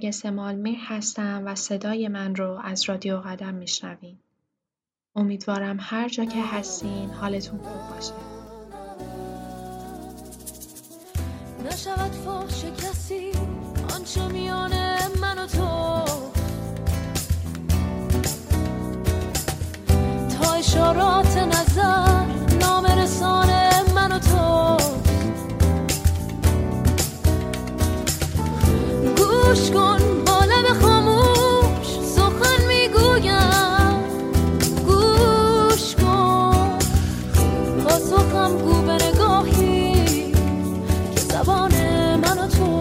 نرگس مالمیر هستم و صدای من رو از رادیو قدم میشنوین. امیدوارم هر جا که هستین حالتون خوب باشه. نشود فاش کسی آنچه میان من و تو تا اشارات نظر پاسخم گو به نگاهی که زبان من و توست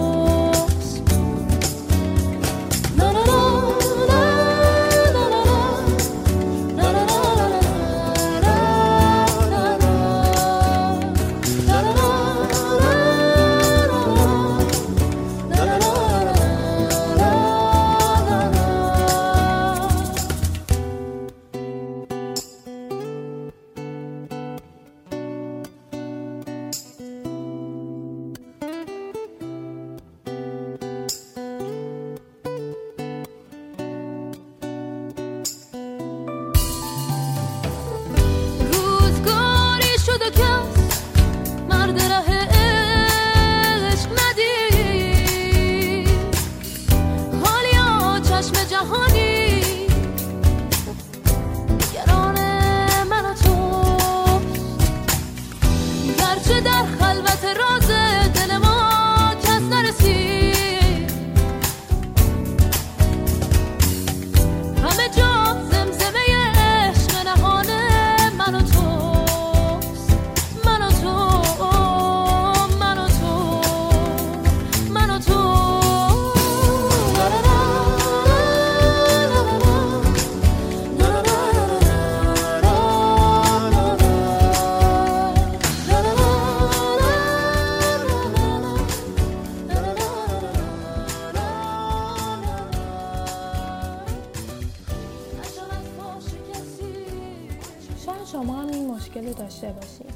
شما هم این مشکل رو داشته باشید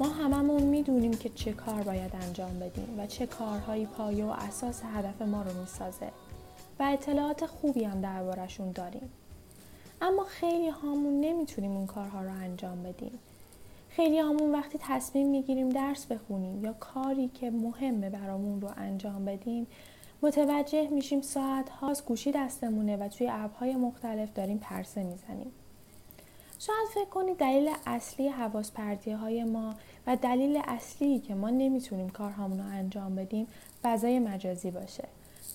ما هممون می‌دونیم که چه کار باید انجام بدیم و چه کارهایی پایه و اساس هدف ما رو می‌سازه و اطلاعات خوبی هم دربارشون داریم. اما خیلی هامون نمی‌تونیم اون کارها رو انجام بدیم. خیلی همون وقتی تصمیم می‌گیریم درس بخونیم یا کاری که مهمه برامون رو انجام بدیم متوجه میشیم ساعت هاست گوشی دستمونه و توی ابرهای مختلف داریم پرسه می‌زنیم. شاید فکر کنید دلیل اصلی حواس های ما و دلیل اصلی که ما نمی‌تونیم کارهامون رو انجام بدیم فضای مجازی باشه.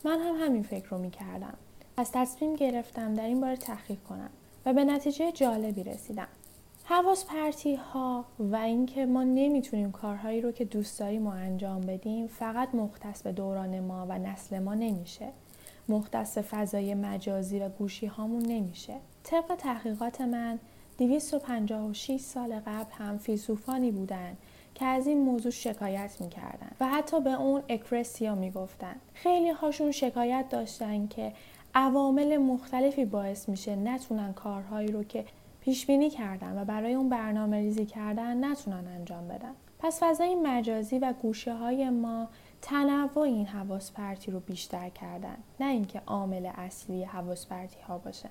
من هم همین فکر رو می‌کردم. از تصمیم گرفتم در این باره تحقیق کنم و به نتیجه جالبی رسیدم. حواس پرتی ها و اینکه ما نمی‌تونیم کارهایی رو که دوست داریم و انجام بدیم فقط مختص به دوران ما و نسل ما نمیشه. مختص فضای مجازی و گوشی هامون نمیشه. طبق تحقیقات من 256 سال قبل هم فیلسوفانی بودن که از این موضوع شکایت می‌کردن و حتی به اون اکرسیا می‌گفتن. خیلی هاشون شکایت داشتن که عوامل مختلفی باعث میشه نتونن کارهایی رو که پیش بینی کردن و برای اون برنامه ریزی کردن نتونن انجام بدن. پس فضای مجازی و گوشه های ما تنوع این حواس پرتی رو بیشتر کردن نه اینکه عامل اصلی حواس پرتی ها باشه.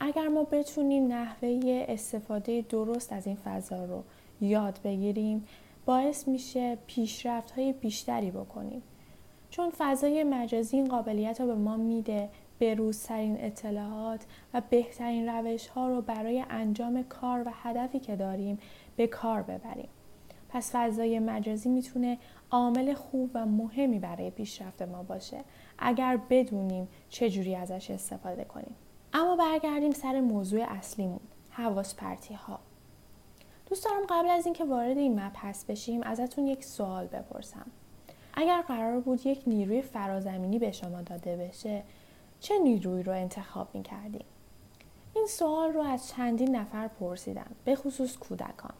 اگر ما بتونیم نحوه استفاده درست از این فضا رو یاد بگیریم باعث میشه پیشرفت های بیشتری بکنیم. چون فضای مجازی این قابلیت رو به ما میده بروزترین اطلاعات و بهترین روش ها رو برای انجام کار و هدفی که داریم به کار ببریم. پس فضای مجازی می‌تونه عامل خوب و مهمی برای پیشرفت ما باشه اگر بدونیم چجوری ازش استفاده کنیم. اما برگردیم سر موضوع اصلیمون حواس پرتی ها دوست دارم قبل از اینکه وارد این مبحث بشیم ازتون یک سوال بپرسم. اگر قرار بود یک نیروی فرازمینی به شما داده بشه چه نیروی رو انتخاب می کردیم؟ این سوال رو از چندین نفر پرسیدم به خصوص کودکان.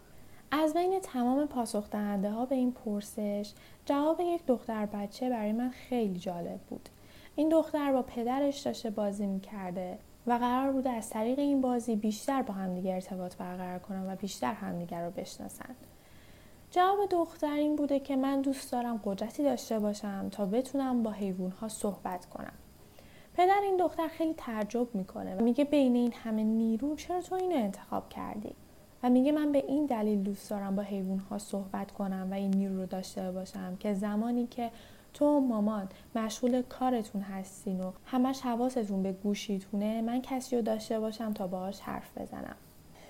از بین تمام پاسخ دهنده ها به این پرسش جواب یک دختر بچه برای من خیلی جالب بود. این دختر با پدرش داشته بازی می‌کرده. و قرار بوده از طریق این بازی بیشتر با همدیگه ارتباط برقرار کنن و بیشتر همدیگه رو بشناسن. جواب دختر این بوده که من دوست دارم قدرتی داشته باشم تا بتونم با حیوانها صحبت کنم. پدر این دختر خیلی تعجب می‌کنه و میگه بین این همه نیرو چرا تو اینو انتخاب کردی؟ و میگه من به این دلیل دوست دارم با حیوان ها صحبت کنم و این نیرو رو داشته باشم که زمانی که تو مامان مشغول کارتون هستین و همش حواستون به گوشیتونه من کسی رو داشته باشم تا باهاش حرف بزنم.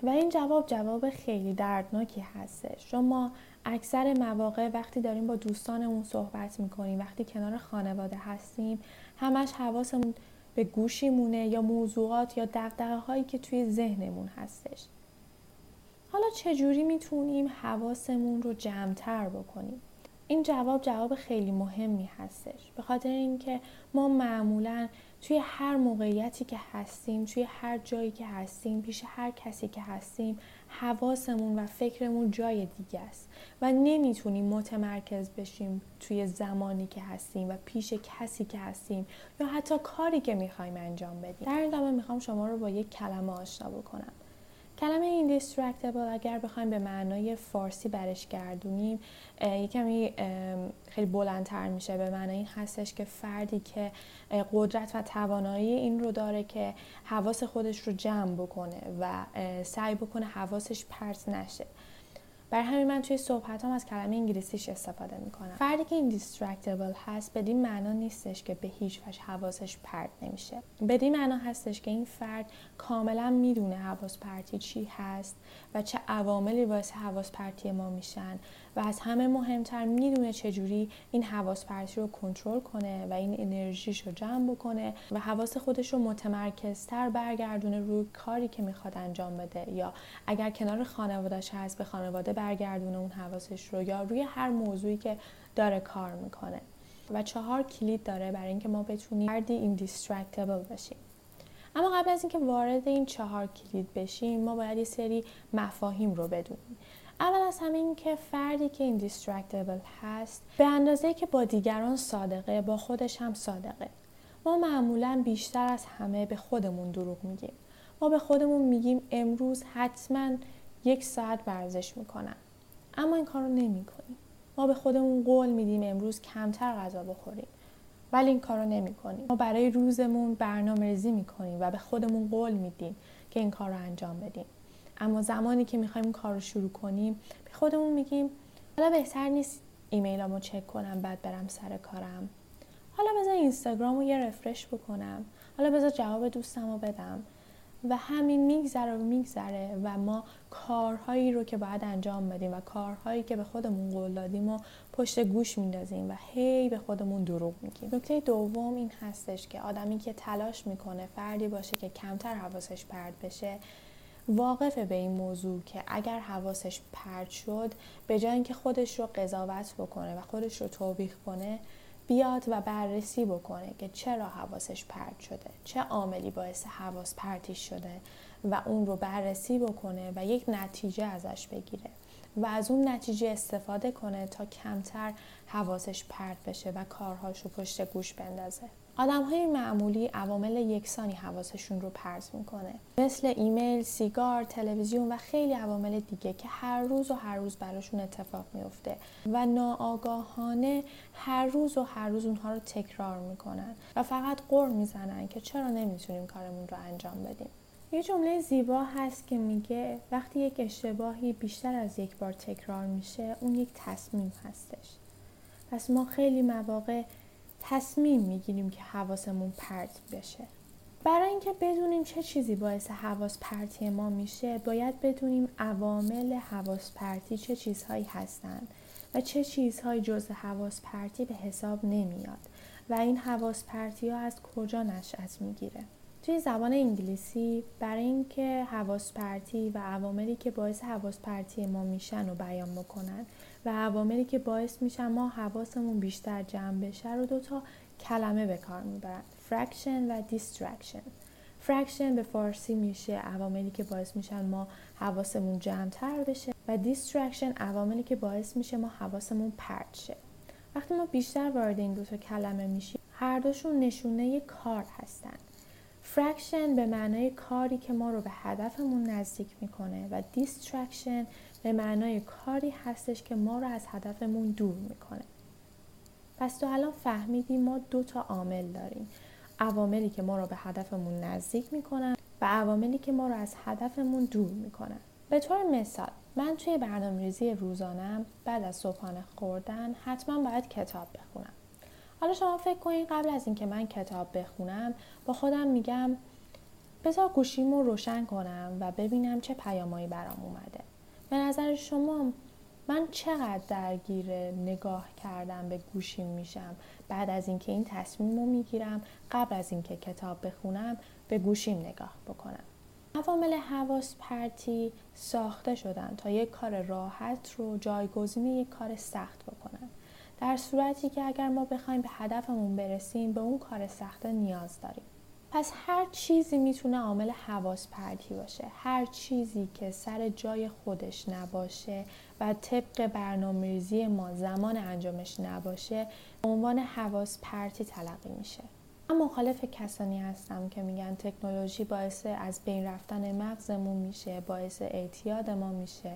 و این جواب جواب خیلی دردناکی هستش. چون ما اکثر مواقع وقتی داریم با دوستانمون صحبت می‌کنیم وقتی کنار خانواده هستیم همش حواسمون به گوشیمونه یا موضوعات یا دقدقه هایی که توی ذهنمون هستش. حالا چجوری می‌تونیم حواسمون رو جمعتر بکنیم؟ این جواب جواب خیلی مهمی هستش. به خاطر اینکه ما معمولا توی هر موقعیتی که هستیم توی هر جایی که هستیم پیش هر کسی که هستیم حواسمون و فکرمون جای دیگه است و نمی‌تونیم متمرکز بشیم توی زمانی که هستیم و پیش کسی که هستیم یا حتی کاری که می‌خوایم انجام بدیم. در ادامه می‌خوام شما رو با یک کلمه آشنا بکنم. کلمه indistractable اگر بخوایم به معنای فارسی برش گردونیم یه کمی خیلی بلندتر میشه. به معنای این هستش که فردی که قدرت و توانایی این رو داره که حواس خودش رو جمع بکنه و سعی بکنه حواسش پرت نشه. برای همین من توی صحبت هم از کلمه انگلیسیش استفاده می‌کنم. فردی که دیسترکتبل هست بدین معنا نیستش که به هیچ وجه حواسش پرت نمیشه. بدین معنا هستش که این فرد کاملا می‌دونه حواس پرتی چی هست و چه عواملی باعث حواس پرتی ما میشن. و از همه مهمتر می‌دونه چجوری این حواس پرتی رو کنترل کنه و این انرژیش رو جمع بکنه و حواس خودش رو متمرکزتر برگردونه روی کاری که می‌خواد انجام بده. یا اگر کنار خانوادهش هست به خانواده برگردونه اون حواسش رو یا روی هر موضوعی که داره کار می‌کنه. و چهار کلید داره برای اینکه ما بتونیم فردی indistractable بشیم. اما قبل از اینکه وارد این چهار کلید بشیم ما باید یه سری مفاهیم رو بدونیم. اول از همه این که فردی که indistractable هست به اندازه که با دیگران صادقه با خودش هم صادقه. ما معمولا بیشتر از همه به خودمون دروغ میگیم. ما به خودمون میگیم امروز حتما یک ساعت ورزش می‌کنم. اما این کارو نمی‌کنیم. ما به خودمون قول میدیم امروز کمتر غذا بخوریم. ولی این کارو نمی‌کنیم. ما برای روزمون برنامه ریزی می‌کنیم و به خودمون قول میدیم که این کار رو انجام بدیم. اما زمانی که می‌خوایم این کار رو شروع کنیم به خودمون میگیم حالا بهتر نیست ایمیلامو چک کنم بعد برم سر کارم. حالا بذار اینستاگرام رو یه رفرش بکنم. حالا بذار جواب دوستم رو بدم. و همین میگذره و میگذره و ما کارهایی رو که باید انجام بدیم و کارهایی که به خودمون قول دادیم و پشت گوش میندازیم و هی به خودمون دروغ میگیم. نکته دوم این هستش که آدمی که تلاش می‌کنه فردی باشه که کمتر حواسش پرد بشه واقف به این موضوع که اگر حواسش پرد شد به جای اینکه خودش رو قضاوت بکنه و خودش رو توبیخ کنه بیاد و بررسی بکنه که چرا حواسش پرد شده چه عاملی باعث حواس پرتیش شده و اون رو بررسی بکنه و یک نتیجه ازش بگیره و از اون نتیجه استفاده کنه تا کمتر حواسش پرد بشه و کارهاش رو پشت گوش بندازه. آدم های معمولی عوامل یکسانی حواسشون رو پرز می‌کنه. مثل ایمیل، سیگار، تلویزیون و خیلی عوامل دیگه که هر روز و هر روز براشون اتفاق میفته و ناآگاهانه هر روز و هر روز اونها رو تکرار می‌کنن و فقط قر می‌زنن که چرا نمی‌تونیم کارمون رو انجام بدیم. یه جمله زیبا هست که میگه وقتی یک اشتباهی بیشتر از یک بار تکرار میشه اون یک تصمیم هستش. پس ما خیلی مواقع تصمیم می‌گیریم که حواسمون پرت بشه. برای اینکه بدونیم چه چیزی باعث حواس پرتی ما میشه باید بدونیم عوامل حواس پرتی چه چیزهایی هستند و چه چیزهایی جز حواس پرتی به حساب نمیاد و این حواس پرتی ها از کجا نشأت می‌گیره. توی زبان انگلیسی برای اینکه حواس پرتی و عواملی که باعث حواس پرتی ما میشن رو بیان بکنن و عواملی که باعث میشن ما حواسمون بیشتر جمع بشه رو دوتا کلمه به کار می‌برن. traction و distraction traction به فارسی میشه عواملی که باعث میشن ما حواسمون جمعتر بشه و distraction عواملی که باعث میشه ما حواسمون پرت شه. وقتی ما بیشتر وارد این دو تا کلمه میشیم هر دوشون نشونه کار هستن. traction به معنای کاری که ما رو به هدفمون نزدیک می‌کنه و distraction به معنای کاری هستش که ما رو از هدفمون دور می‌کنه. پس تو الان فهمیدیم ما دو تا عامل داریم. عواملی که ما رو به هدفمون نزدیک می‌کنن و عواملی که ما رو از هدفمون دور می‌کنن. به طور مثال من توی برنامه ریزی روزانم بعد از صبحانه خوردن حتما باید کتاب بخونم. حالا شما فکر کنید قبل از اینکه من کتاب بخونم با خودم میگم بذار گوشیمو روشن کنم و ببینم چه پیامایی برام اومده. به نظر شما من چقدر درگیر نگاه کردم به گوشیم میشم؟ بعد از اینکه این تصمیم رو می‌گیرم قبل از اینکه کتاب بخونم به گوشیم نگاه بکنم. عوامل حواس پرتی ساخته شدن تا یک کار راحت رو جایگزین یک کار سخت بکنن. در صورتی که اگر ما بخوایم به هدفمون برسیم به اون کار سخته نیاز داریم. پس هر چیزی می‌تونه عامل حواس پرتی باشه. هر چیزی که سر جای خودش نباشه و طبق برنامه ما زمان انجامش نباشه عنوان حواس پرتی تلقی میشه. من مخالف کسانی هستم که میگن تکنولوژی باعث از بین رفتن مغزمون میشه باعث اعتیاد ما میشه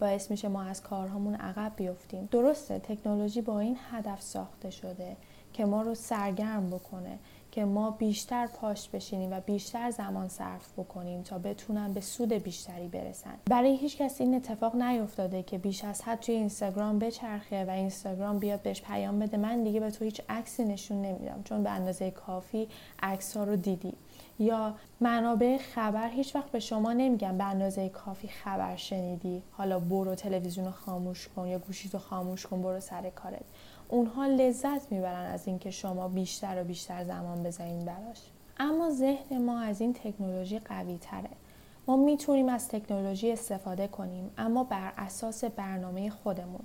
باعث میشه ما از کارهامون عقب بیفتیم. درسته تکنولوژی با این هدف ساخته شده که ما رو سرگرم بکنه. که ما بیشتر پاش بشینیم و بیشتر زمان صرف بکنیم تا بتونن به سود بیشتری برسن. برای هیچ کس این اتفاق نیفتاده که بیش از حد توی اینستاگرام بچرخه و اینستاگرام بیاد بهش پیام بده. من دیگه به تو هیچ عکسی نشون نمیدم چون به اندازه کافی عکس ها رو دیدی. یا منابع خبر هیچ وقت به شما نمیگن به اندازه کافی خبر شنیدی. حالا برو تلویزیون رو خاموش کن یا گوشی رو خاموش کن برو سر کارت. اونها لذت می‌برن از اینکه شما بیشتر و بیشتر زمان بذارین براش. اما ذهن ما از این تکنولوژی قوی تره ما می‌تونیم از تکنولوژی استفاده کنیم اما بر اساس برنامه خودمون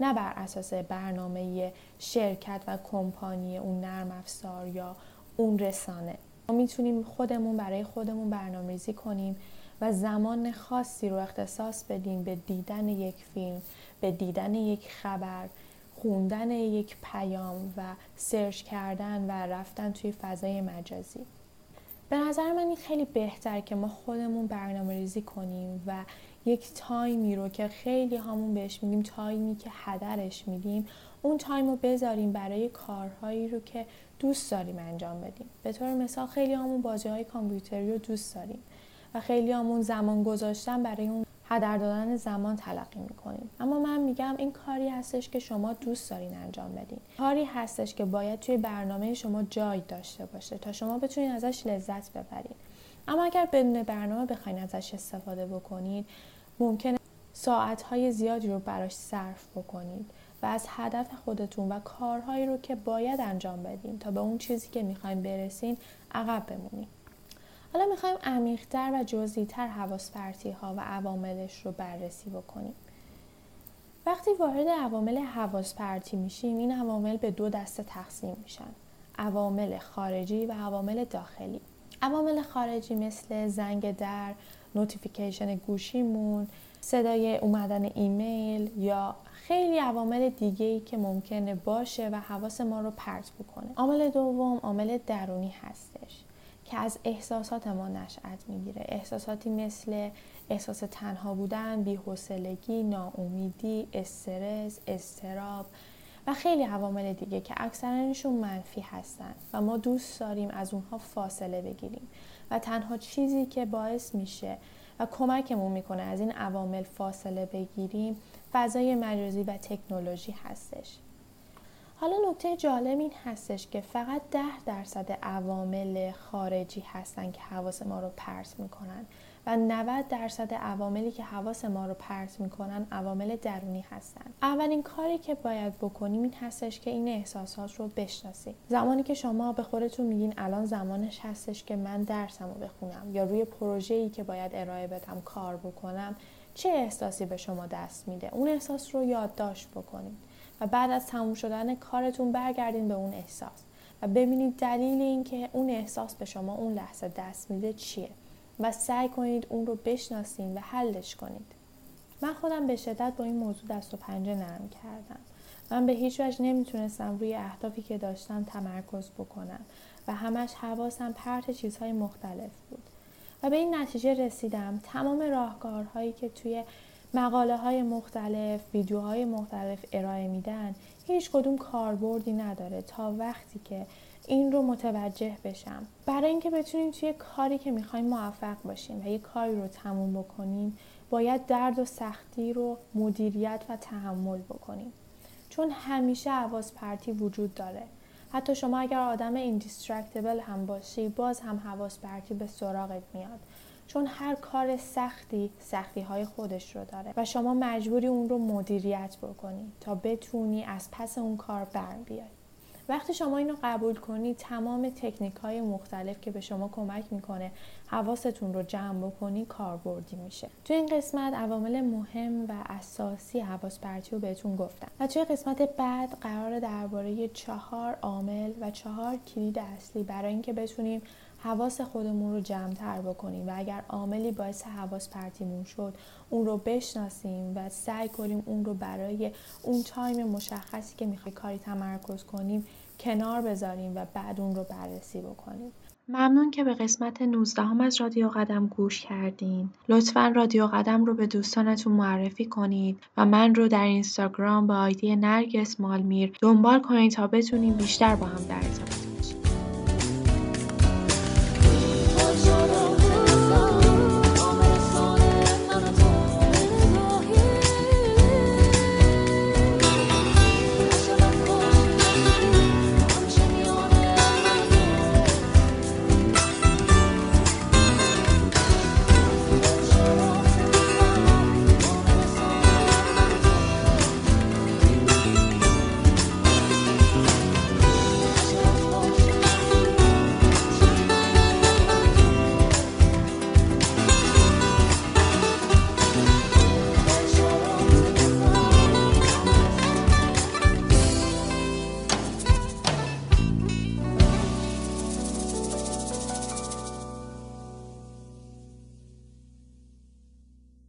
نه بر اساس برنامه شرکت و کمپانی اون نرم افزار یا اون رسانه. ما می‌تونیم خودمون برای خودمون برنامه ریزی کنیم و زمان خاصی رو اختصاص بدیم به دیدن یک فیلم به دیدن یک خبر خوندن یک پیام و search کردن و رفتن توی فضای مجازی. به نظر من این خیلی بهتر که ما خودمون برنامه ریزی کنیم و یک تایمی رو که خیلیامون بهش میگیم تایمی که هدرش میدیم اون تایم رو بذاریم برای کارهایی رو که دوست داریم انجام بدیم. به طور مثال خیلیامون بازی های کامپیوتری رو دوست داریم و خیلی همون زمان گذاشتن برای اون هدر دادن زمان تلقی می‌کنیم. اما من میگم این کاری هستش که شما دوست دارین انجام بدین. کاری هستش که باید توی برنامه شما جای داشته باشه تا شما بتونین ازش لذت ببرید اما اگر بدون برنامه بخواین ازش استفاده بکنید ممکنه ساعتهای زیادی رو براش صرف بکنید و از هدف خودتون و کارهایی رو که باید انجام بدین تا به اون چیزی که می‌خوایم برسین عقب بمونید حالا می‌خوایم عمیقتر و جزئیتر حواس ها و عواملش رو بررسی بکنیم. وقتی وارد عوامل حواس پرتی میشیم این عوامل به دو دسته تقسیم میشن. عوامل خارجی و عوامل داخلی. عوامل خارجی مثل زنگ در notification گوشیمون صدای اومدن ایمیل یا خیلی عوامل دیگه ای که ممکنه باشه و حواس ما رو پرت بکنه. عامل دوم عامل درونی هستش. که از احساسات ما نشأت می‌گیره. احساساتی مثل احساس تنها بودن بیحوصلگی ناامیدی استرس استراب و خیلی عوامل دیگه که اکثرانشون منفی هستن و ما دوست داریم از اونها فاصله بگیریم و تنها چیزی که باعث میشه و کمکمون می‌کنه از این عوامل فاصله بگیریم فضای مجازی و تکنولوژی هستش. حالا نکته جالب این هستش که فقط ده درصد عوامل خارجی هستن که حواس ما رو پرت می‌کنن و 90 درصد عواملی که حواس ما رو پرت می‌کنن عوامل درونی هستن. اولین کاری که باید بکنیم این هستش که این احساسات رو بشناسیم. زمانی که شما به خودتون میگین الان زمانش هستش که من درسم رو بخونم یا روی پروژه‌ای که باید ارائه بدم کار بکنم چه احساسی به شما دست میده؟ اون احساس رو یادداشت بکنید و بعد از تموم شدن کارتون برگردین به اون احساس و ببینید دلیل اینکه اون احساس به شما اون لحظه دست میده چیه و سعی کنید اون رو بشناسین و حلش کنید. من خودم به شدت با این موضوع دست و پنجه نرم کردم. من به هیچ وجه نمی‌تونستم روی اهدافی که داشتم تمرکز بکنم و همش حواسم پرت چیزهای مختلف بود. و به این نتیجه رسیدم. تمام راهکارهایی که توی مقاله های مختلف ویدیوهای مختلف ارائه میدن. هیچ کدوم کاربردی نداره تا وقتی که این رو متوجه بشم. برای اینکه بتونیم توی کاری که می‌خوایم موفق باشیم و یه کاری رو تموم بکنیم باید درد و سختی رو مدیریت و تحمل بکنیم. چون همیشه حواس پرتی وجود داره. حتی شما اگر آدم indistractable هم باشی باز هم حواس پرتی به سراغت میاد. چون هر کار سختی سختی های خودش رو داره و شما مجبوری اون رو مدیریت بکنی تا بتونی از پس اون کار بر بیای. وقتی شما اینو قبول کنید تمام تکنیک های مختلف که به شما کمک می‌کنه حواستون رو جمع بکنی کاربردی میشه. تو این قسمت عوامل مهم و اساسی حواس پرتی رو بهتون گفتم. و توی قسمت بعد قرار درباره چهار عامل و چهار کلید اصلی برای اینکه بتونیم حواس خودمون رو جمع تر بکنیم و اگر عاملی باعث حواس پرتیمون شد اون رو بشناسیم و سعی کنیم اون رو برای اون تایم مشخصی که می‌خوای کاری تمرکز کنیم کنار بذاریم و بعد اون رو بررسی بکنیم ممنون که به قسمت 19 هم از رادیو قدم گوش کردین. لطفا رادیو قدم رو به دوستانتون معرفی کنید و من رو در اینستاگرام با آیدی نرگس مالمیر دنبال کنید تا بتونیم بیشتر با هم در ارتباط